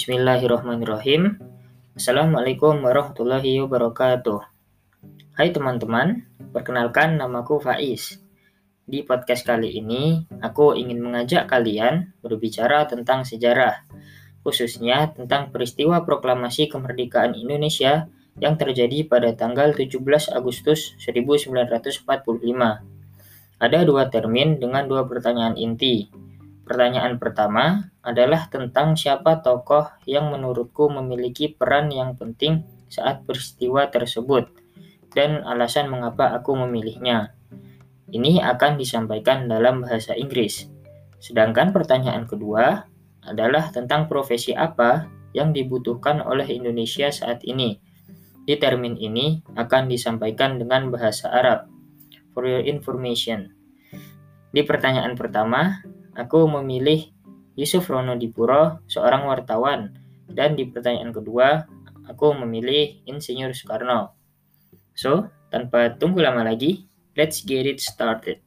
Bismillahirrahmanirrahim. Assalamualaikum warahmatullahi wabarakatuh. Hai teman-teman, perkenalkan namaku Faiz. Di podcast kali ini, aku ingin mengajak kalian berbicara tentang sejarah, khususnya tentang peristiwa proklamasi kemerdekaan Indonesia yang terjadi pada tanggal 17 Agustus 1945. Ada dua termin dengan dua pertanyaan inti. Pertanyaan pertama adalah tentang siapa tokoh yang menurutku memiliki peran yang penting saat peristiwa tersebut dan alasan mengapa aku memilihnya. Ini akan disampaikan dalam bahasa Inggris. Sedangkan pertanyaan kedua adalah tentang profesi apa yang dibutuhkan oleh Indonesia saat ini. Di termin ini akan disampaikan dengan bahasa Arab. For your information. Di pertanyaan pertama, aku memilih Yusuf Rono Dipuro, seorang wartawan. Dan di pertanyaan kedua, aku memilih Insinyur Soekarno. So, tanpa tunggu lama lagi, Let's get it started.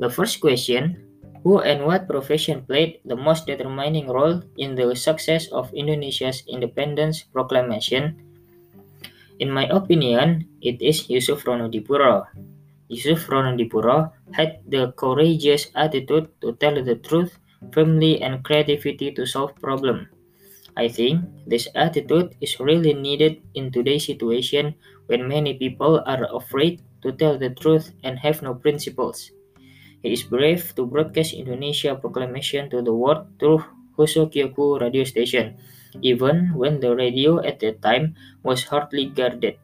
The first question Who and what profession played the most determining role in the success of Indonesia's independence proclamation? In my opinion, it is Yusuf Ronodipuro. Yusuf Ronodipuro had the courageous attitude to tell the truth firmly and creativity to solve problems. I think this attitude is really needed in today's situation when many people are afraid to tell the truth and have no principles. He is brave to broadcast Indonesia proclamation to the world through Hosokyoku radio station, even when the radio at that time was hardly guarded.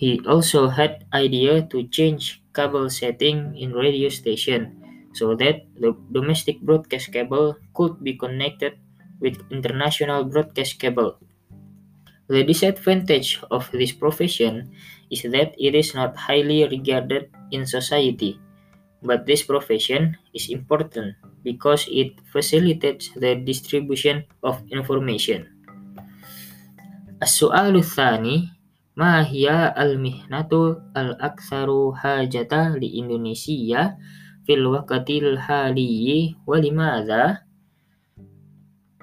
He also had idea to change cable setting in radio station so that the domestic broadcast cable could be connected with international broadcast cable. The disadvantage of this profession is that it is not highly regarded in society, but this profession is important because it facilitates the distribution of information. السؤال الثاني Mahia al-mihnatu al-aksaru hajata li Indonesia fil waqatil haliyi walimadha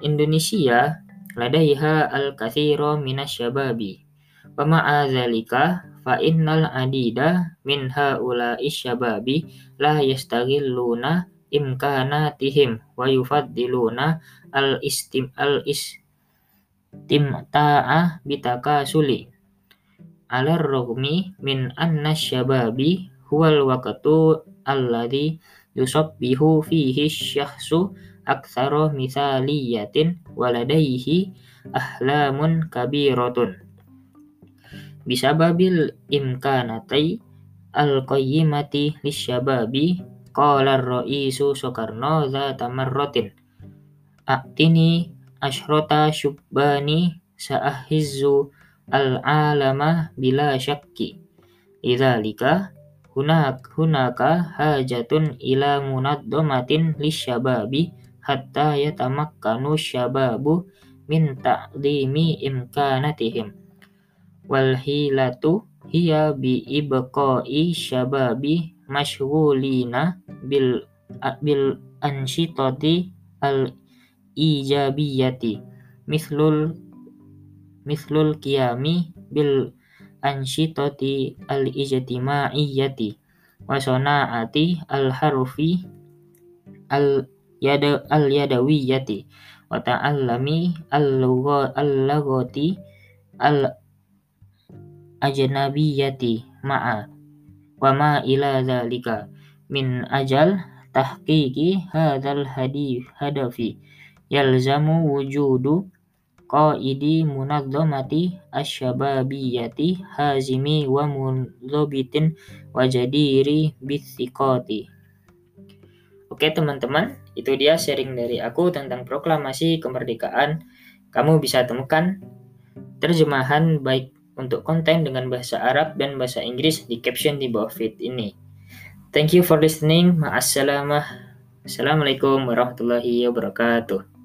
Indonesia ladaiha al-kathiro minasyababi wa ma'adhalika fa innal adida min haula syababi la yastaghilluna imkanatihim wa yufaddiluna al-istim taah bitaka suli. Alar rogmi min anna syababi huwal waqtu alladhi yusabbihu fihi syahsu aktsara misaliyatin waladaihi ahlamun kabiratun. Bisababil imkanatai al-qayyimati lisyababi qala ar-ra'isu Soekarno zata marratin. A'tini ashrota syubbani sa'ahizzu al-alama bila syakki. Lidzalika hunak hunaka hajatun ila munaddomatin lisyababi hatta yatamakkanu syababu min ta'limi imkanatihim. Wal hilatu hiya bi ibqa'i syababi mashghulina bil bil anshitati al ijabiyati mislul mislul qiyami bil anshitati al ijtimaiyati wa sana'ati al harfi al yada al yadawiyati wa ta'allami al lughati al ajnabiyati ma'a wa ma ila dzalika min ajal tahqiqi hadzal hadi hadafi yalzamu wujudu qaidi munazzamati asyababiyyati hazimi wa munzabitin wa jadiri bithiqati Oke teman-teman, itu dia sharing dari aku tentang proklamasi kemerdekaan. Kamu bisa temukan terjemahan baik untuk konten dengan bahasa Arab dan bahasa Inggris di caption di bawah feed ini. Thank you for listening. Ma'assalamah. Assalamualaikum warahmatullahi wabarakatuh.